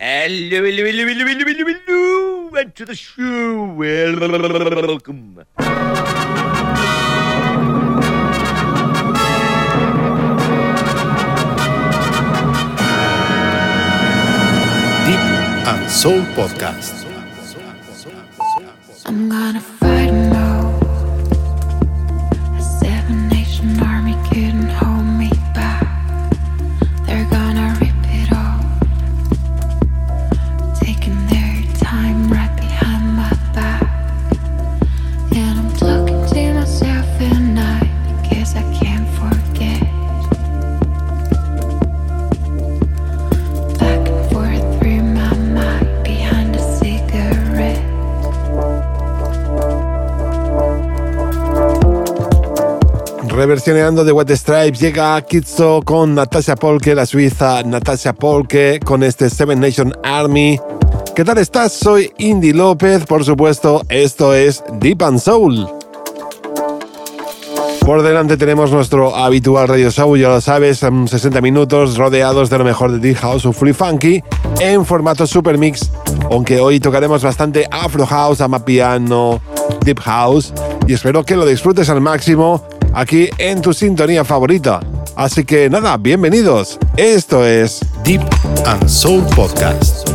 Hello, hello, hello, hello, hello, hello, hello, and to the show. Welcome. Deep and Soul Podcast. Reversioneando de White Stripes llega Kitso con Natasha Polke, la suiza Natasha Polke, con este Seven Nation Army. ¿Qué tal estás? Soy Indy López, por supuesto, esto es Deep and Soul. Por delante tenemos nuestro habitual radio show, ya lo sabes, en 60 minutos rodeados de lo mejor de Deep House o Free Funky en formato Super Mix, aunque hoy tocaremos bastante Afro House, Amapiano, Deep House y espero que lo disfrutes al máximo aquí en tu sintonía favorita. Así que nada, bienvenidos. Esto es Deep and Soul Podcast.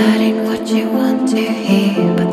Ain't what you want to hear,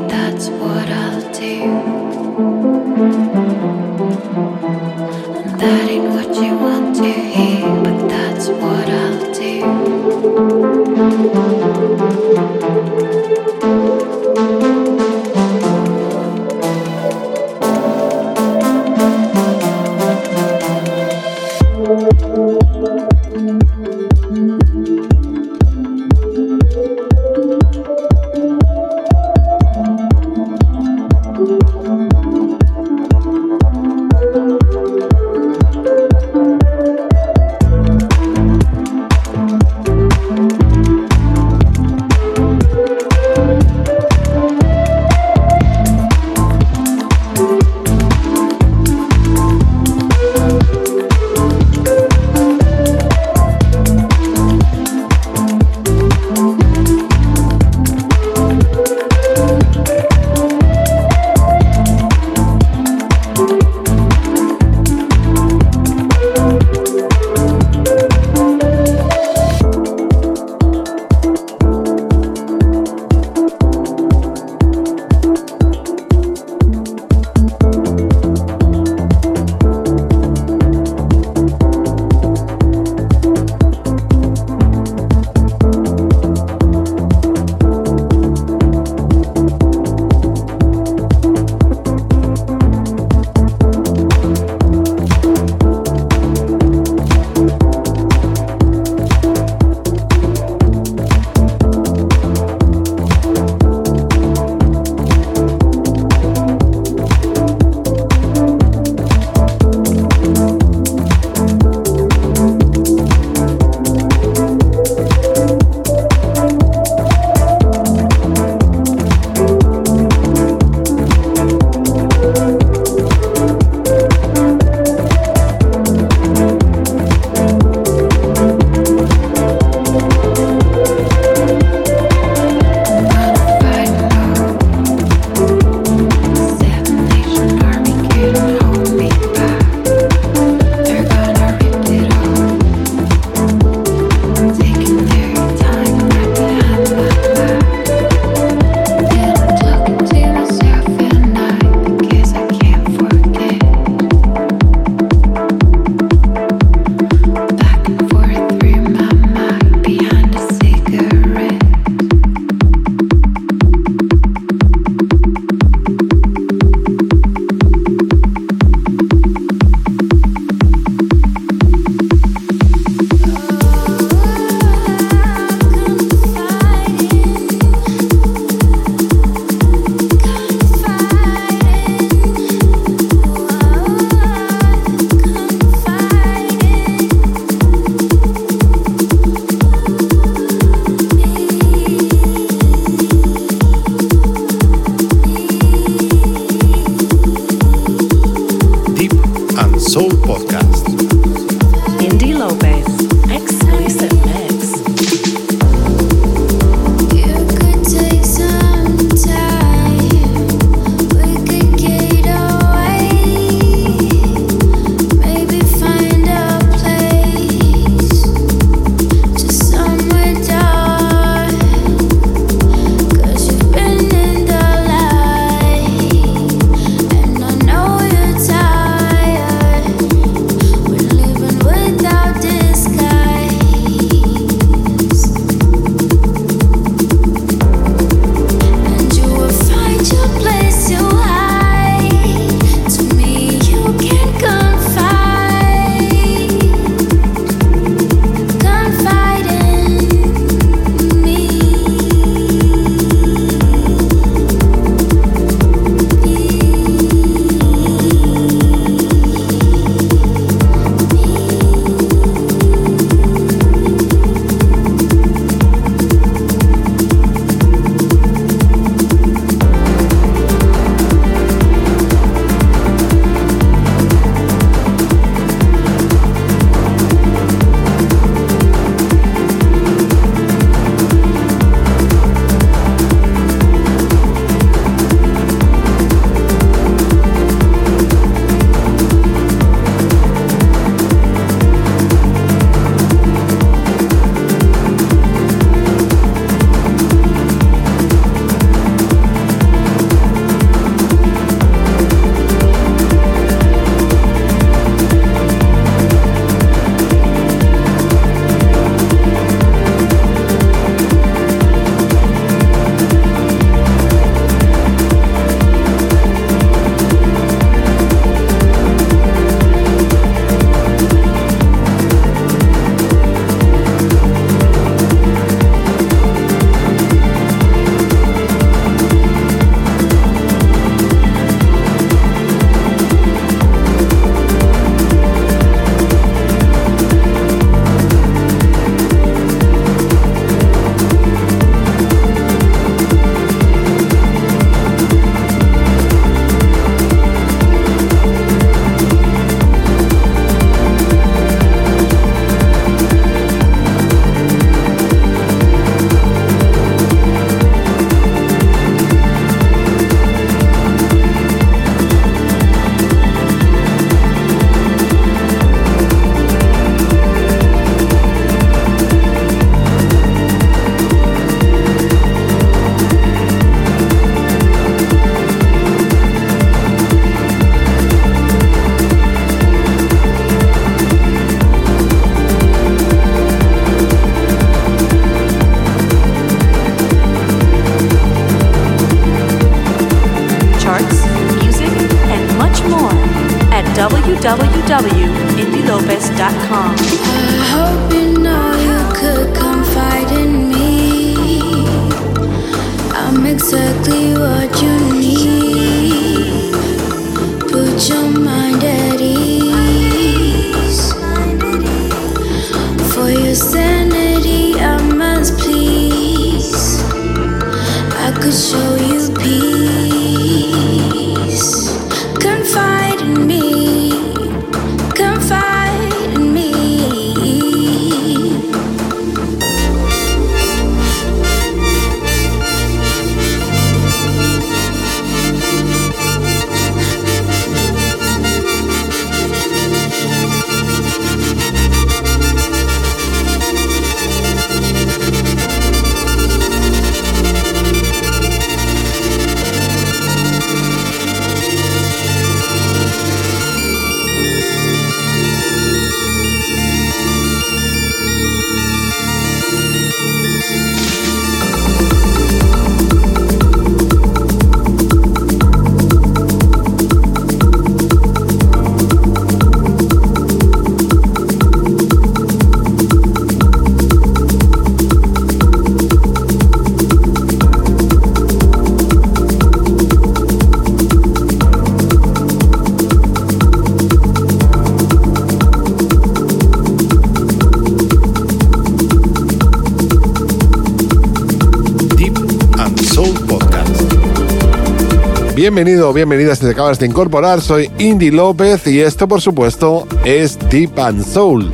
bienvenido, bienvenida si te acabas de incorporar. Soy Indy López y esto, por supuesto, es Deep and Soul.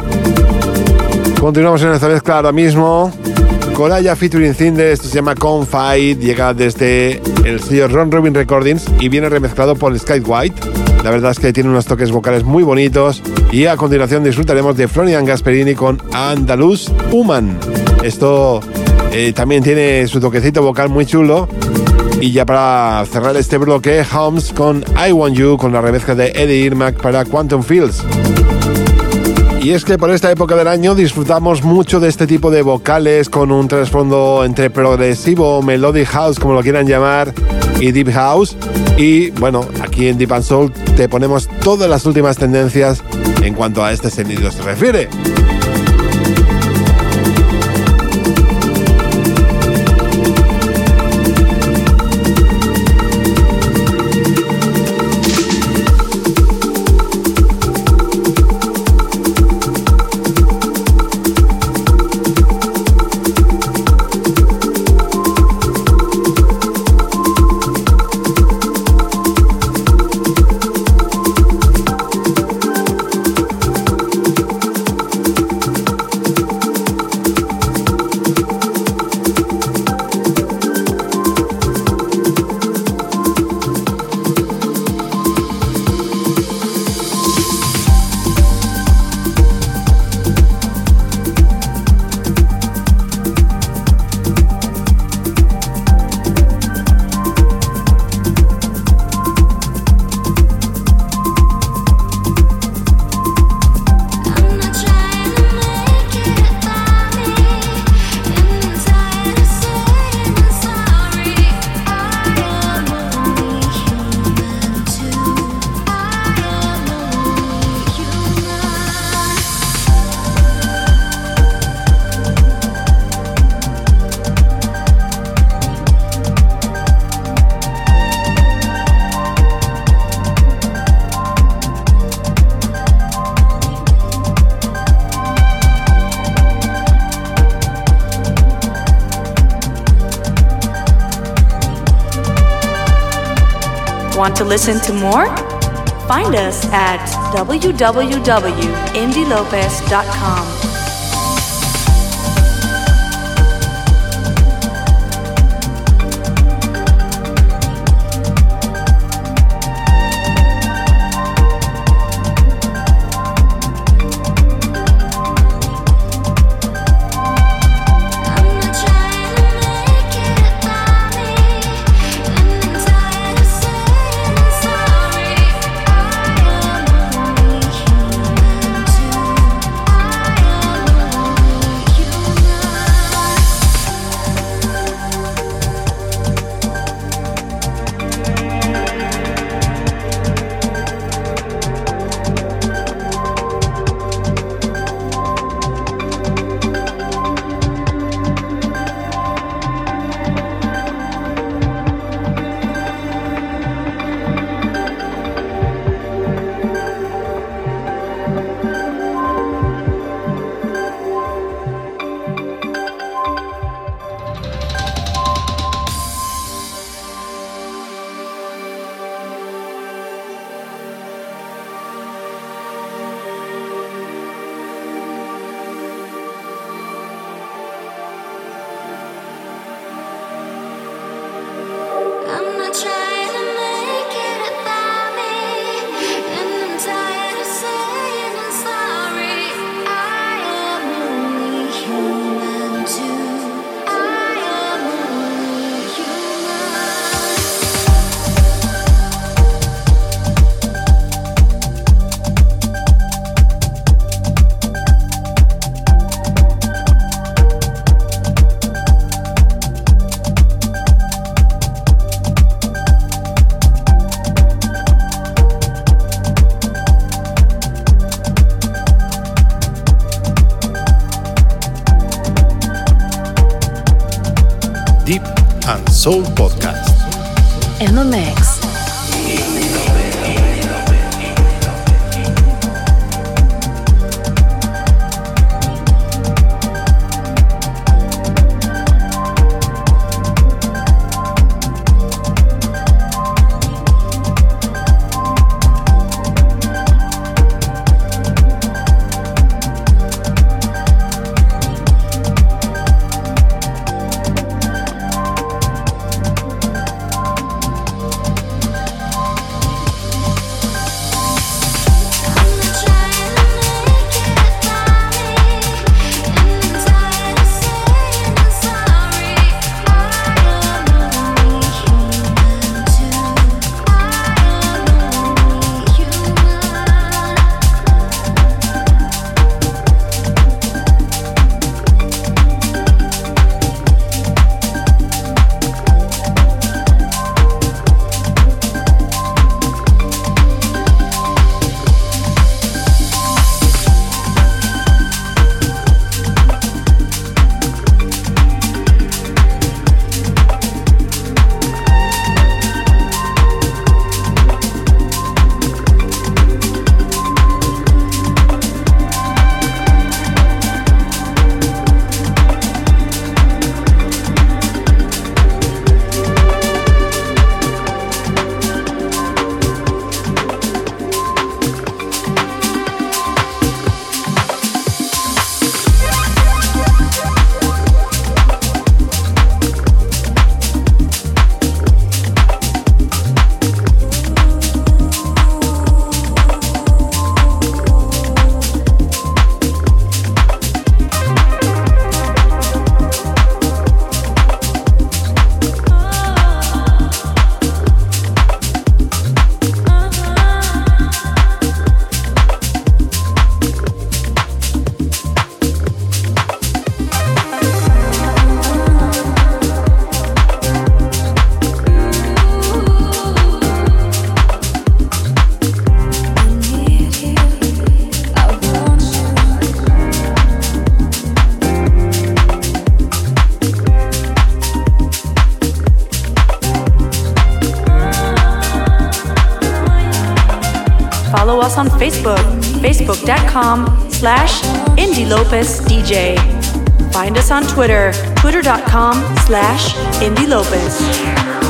Continuamos en esta mezcla ahora mismo. Coraya featuring Cinder, esto se llama Confide, llega desde el sello Ron Rubin Recordings y viene remezclado por Sky White. La verdad es que tiene unos toques vocales muy bonitos y a continuación disfrutaremos de Florian Gasperini con Andaluz Human. Esto eh, también tiene su toquecito vocal muy chulo. Y ya para cerrar este bloque, Holmes con I Want You con la remezcla de Eddie Irmac para Quantum Fields. Y es que por esta época del año disfrutamos mucho de este tipo de vocales con un trasfondo entre progresivo, melodic house, como lo quieran llamar, y deep house. Y bueno, aquí en Deep and Soul te ponemos todas las últimas tendencias en cuanto a este sonido se refiere. Listen to more? Find us at www.indylopez.com. facebook.com slash Indie Lopez DJ. Find us on Twitter, twitter.com slash Indie Lopez.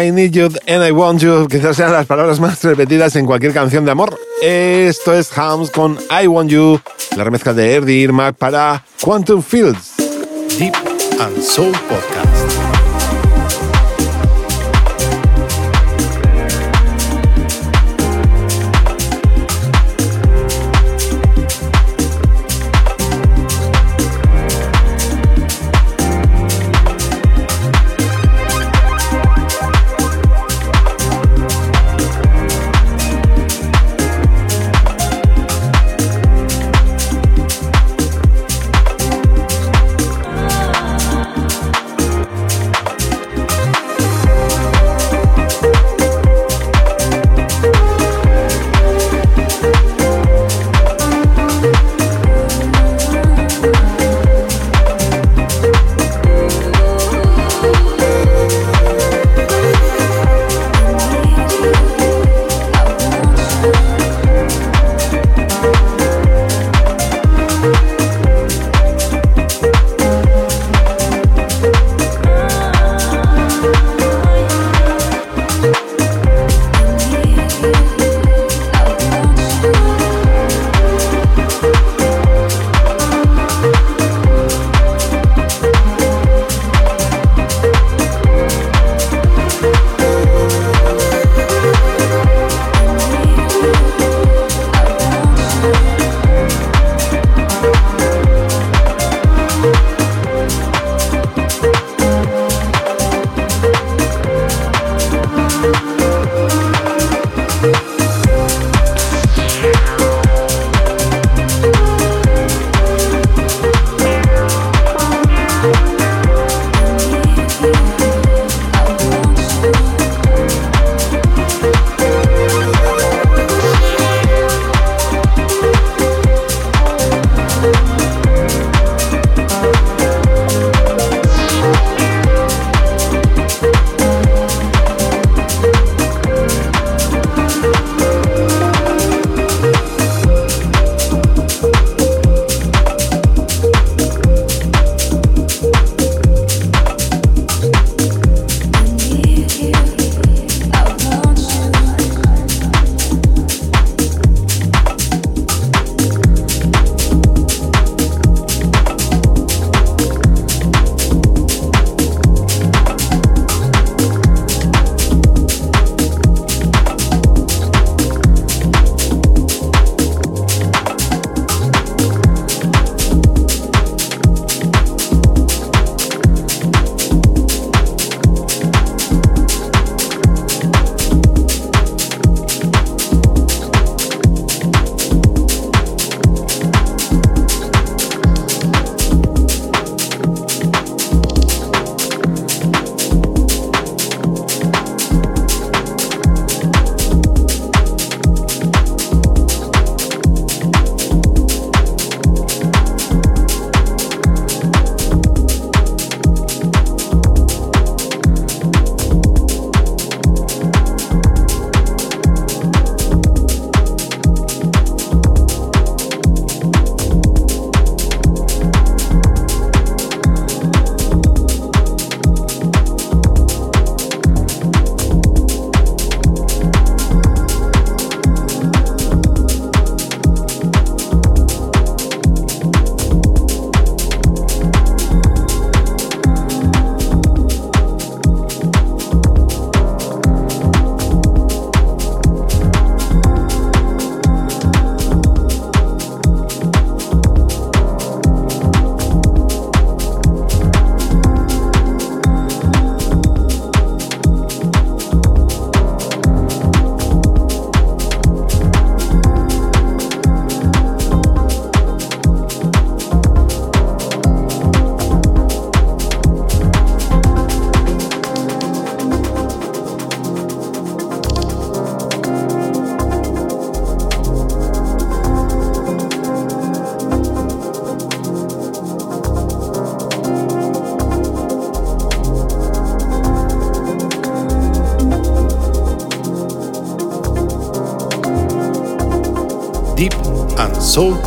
I need you and I want you. Quizás sean las palabras más repetidas en cualquier canción de amor. Esto es Hams con I want you, la remezcla de Erdi Irmak para Quantum Fields. Deep and Soul Podcast.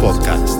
Podcast.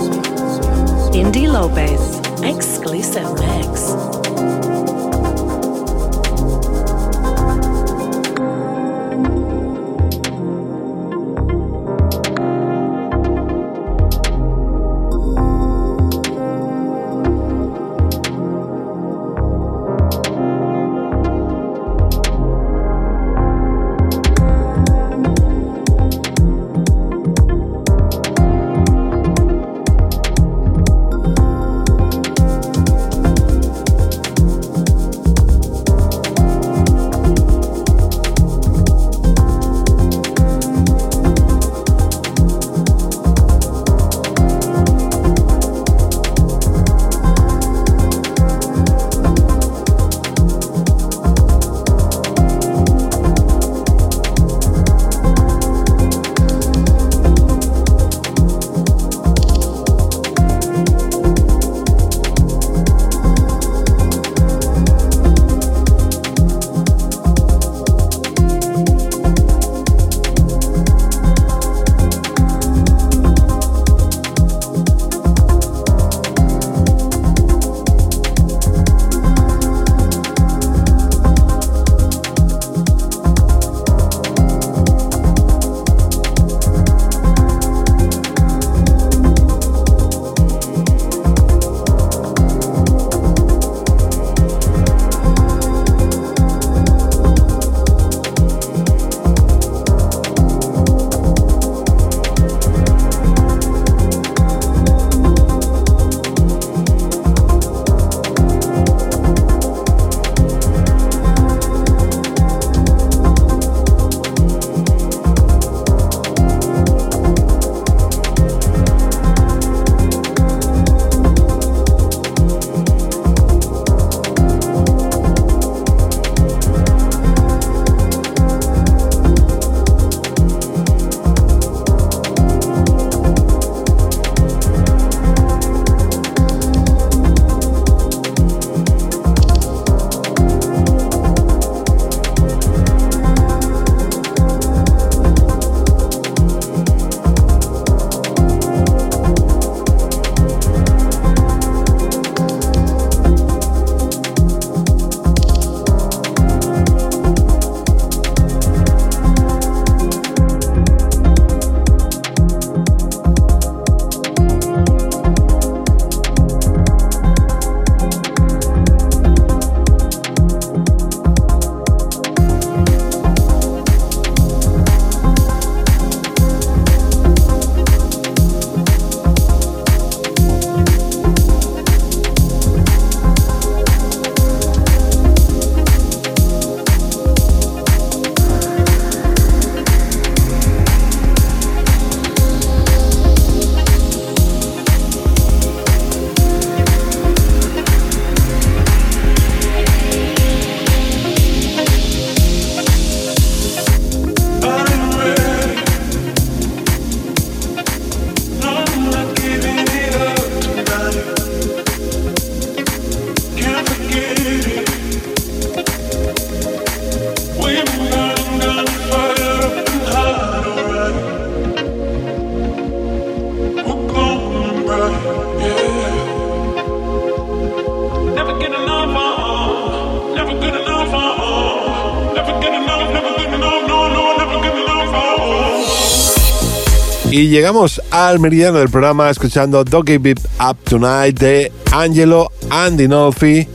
Y llegamos al meridiano del programa escuchando Doggy Beep Up Tonight de Angelo Andinolfi.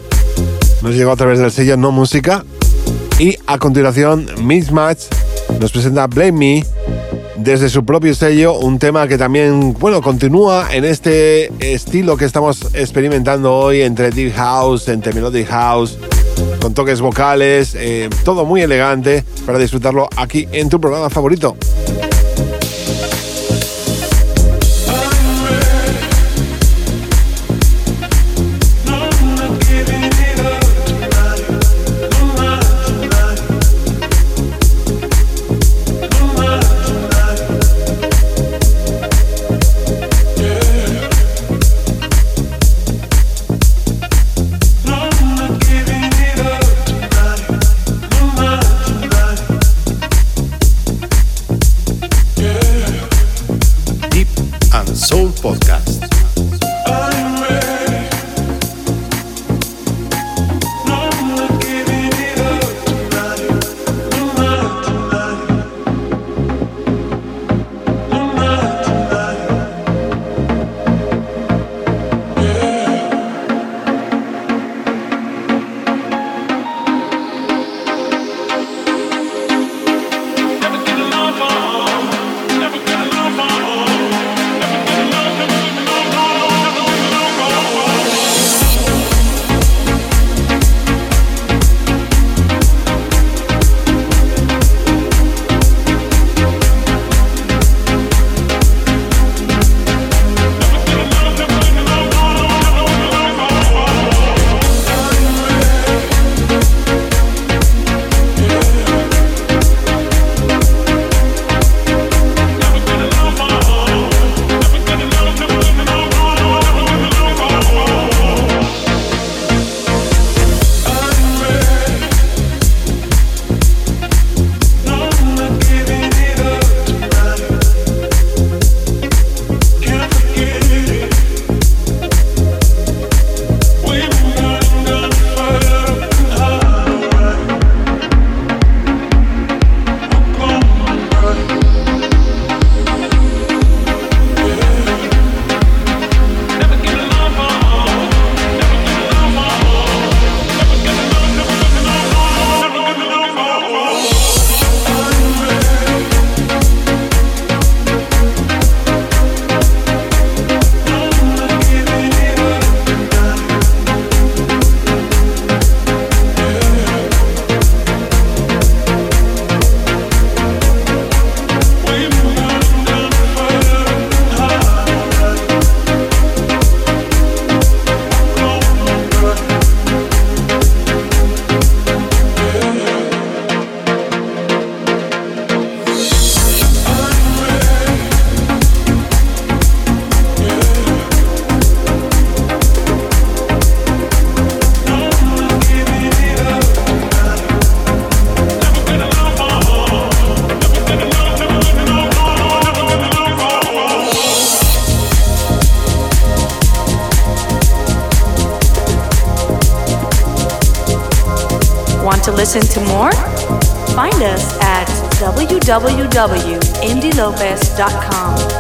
Nos llegó a través del sello No Música. Y a continuación, Mismatch nos presenta Blame Me desde su propio sello, un tema que también, bueno, continúa en este estilo que estamos experimentando hoy entre Deep House, entre Melodic House, con toques vocales, eh, todo muy elegante para disfrutarlo aquí en tu programa favorito. Listen to more? Find us at www.indielopez.com.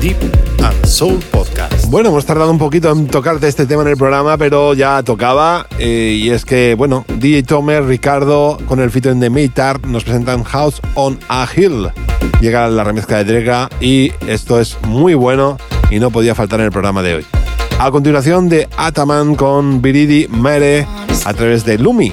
Deep and Soul Podcast. Bueno, hemos tardado un poquito en tocarte este tema en el programa, pero ya tocaba. eh, y es que, bueno, DJ Tomer, Ricardo, con el featuring de Meitar, nos presentan House on a Hill. Llega la remezcla de Drega y esto es muy bueno y no podía faltar en el programa de hoy. A continuación de Ataman con Biridi Mere a través de Lumi.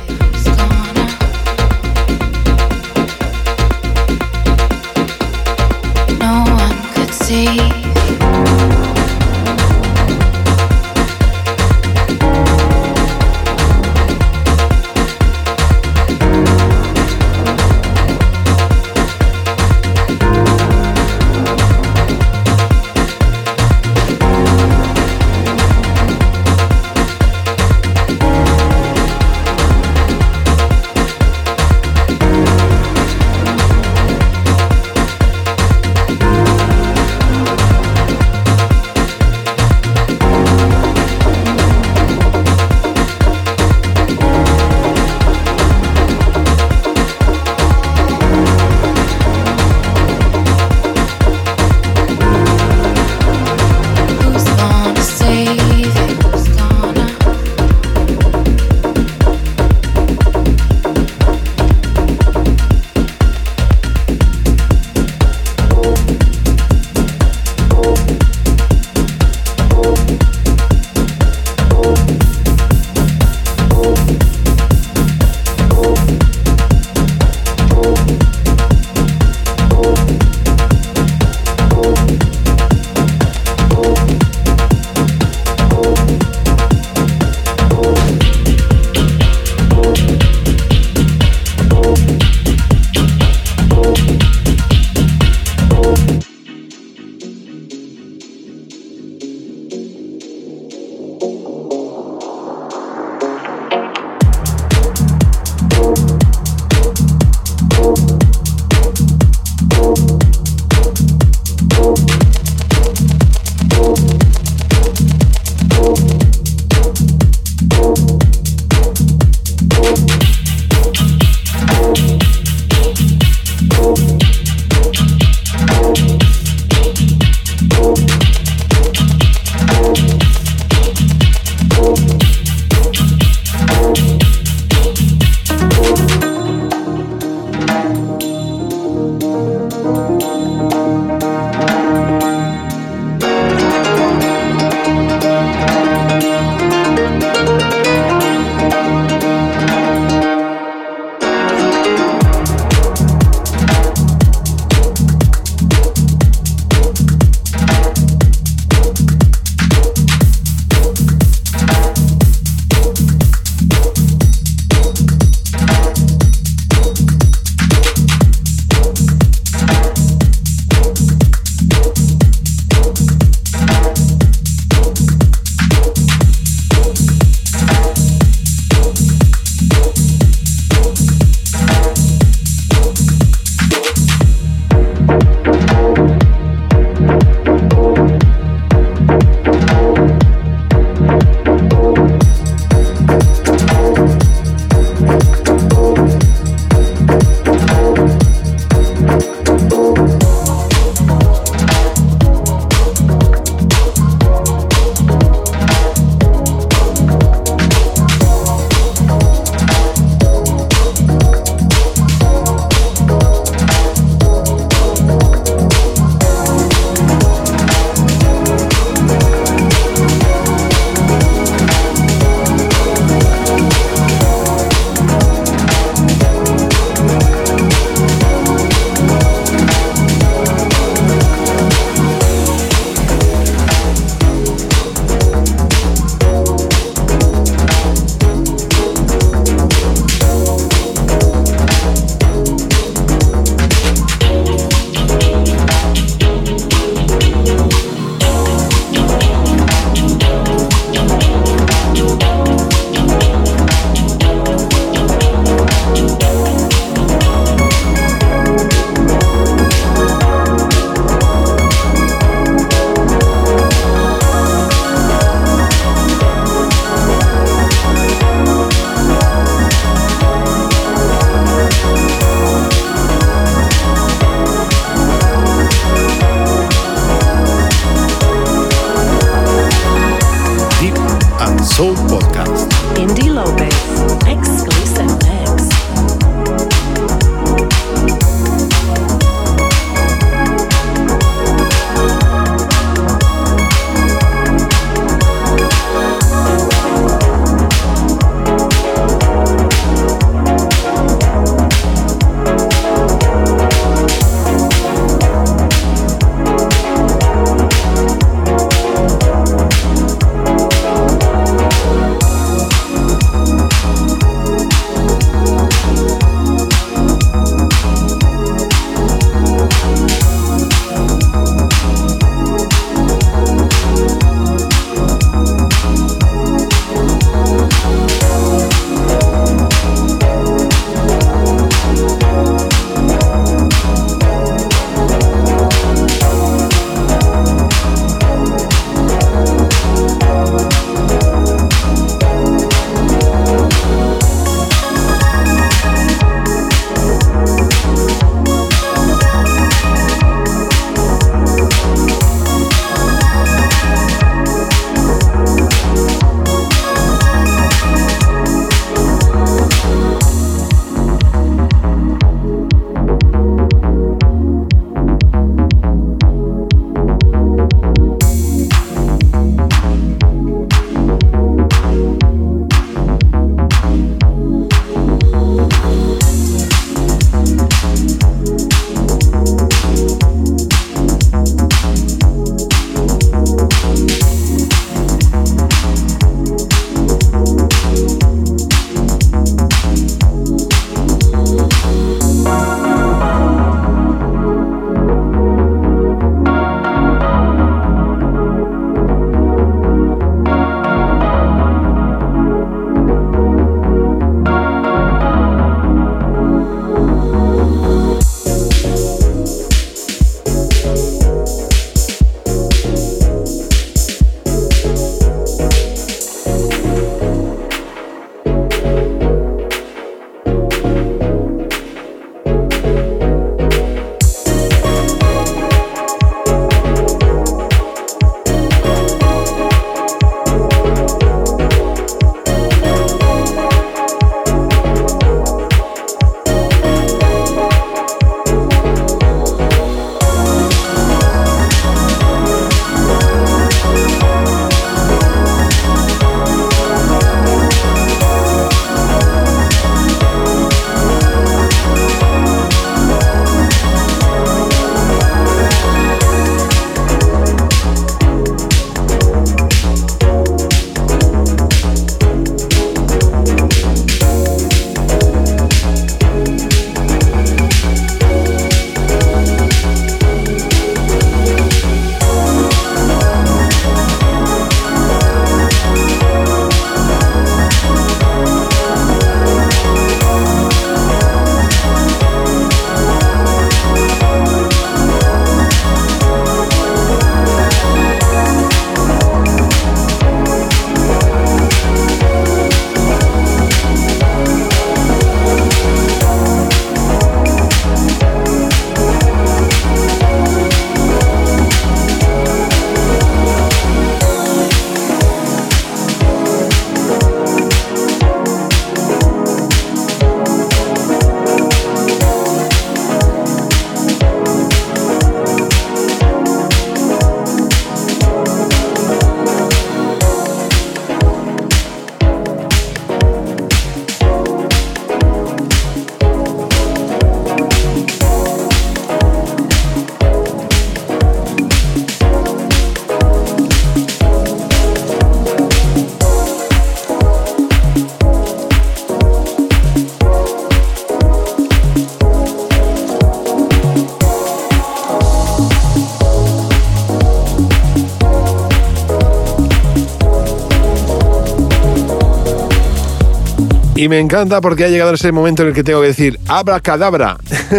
Y me encanta porque ha llegado ese momento en el que tengo que decir abracadabra.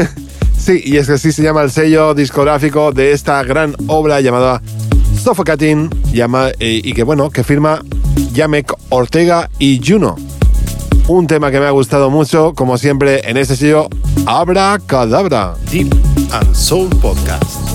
sí, y es que así se llama el sello discográfico de esta gran obra llamada Suffocating llama, eh, y que bueno, que firma Yamek Ortega y Juno. Un tema que me ha gustado mucho, como siempre, en este sello Abracadabra. Deep and Soul Podcast.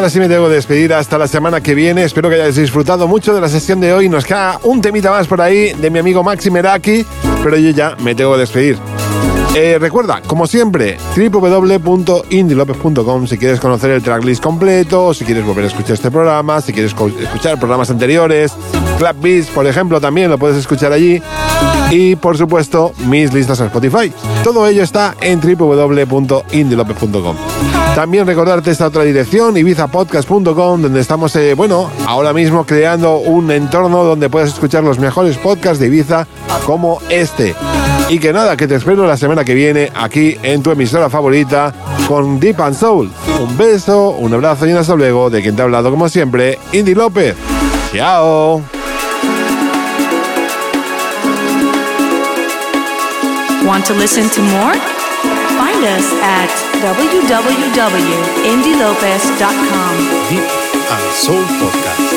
Ahora sí me tengo que despedir hasta la semana que viene. Espero que hayáis disfrutado mucho de la sesión de hoy. Nos queda un temita más por ahí de mi amigo Maxi Meraki, pero yo ya me tengo que despedir. Eh, recuerda, como siempre, www.indilopez.com si quieres conocer el tracklist completo, si quieres volver a escuchar este programa, si quieres escuchar programas anteriores, Club Beats, por ejemplo, también lo puedes escuchar allí. Y por supuesto, mis listas a Spotify. Todo ello está en www.indilopez.com. También recordarte esta otra dirección, ibizapodcast.com, donde estamos, eh, bueno, ahora mismo creando un entorno donde puedes escuchar los mejores podcasts de Ibiza como este. Y que nada, que te espero la semana que viene aquí en tu emisora favorita con Deep and Soul. Un beso, un abrazo y hasta luego de quien te ha hablado como siempre, Indy López. Chao. Want to listen to more? Find us at www.indylopez.com. Deep and Soul Podcast.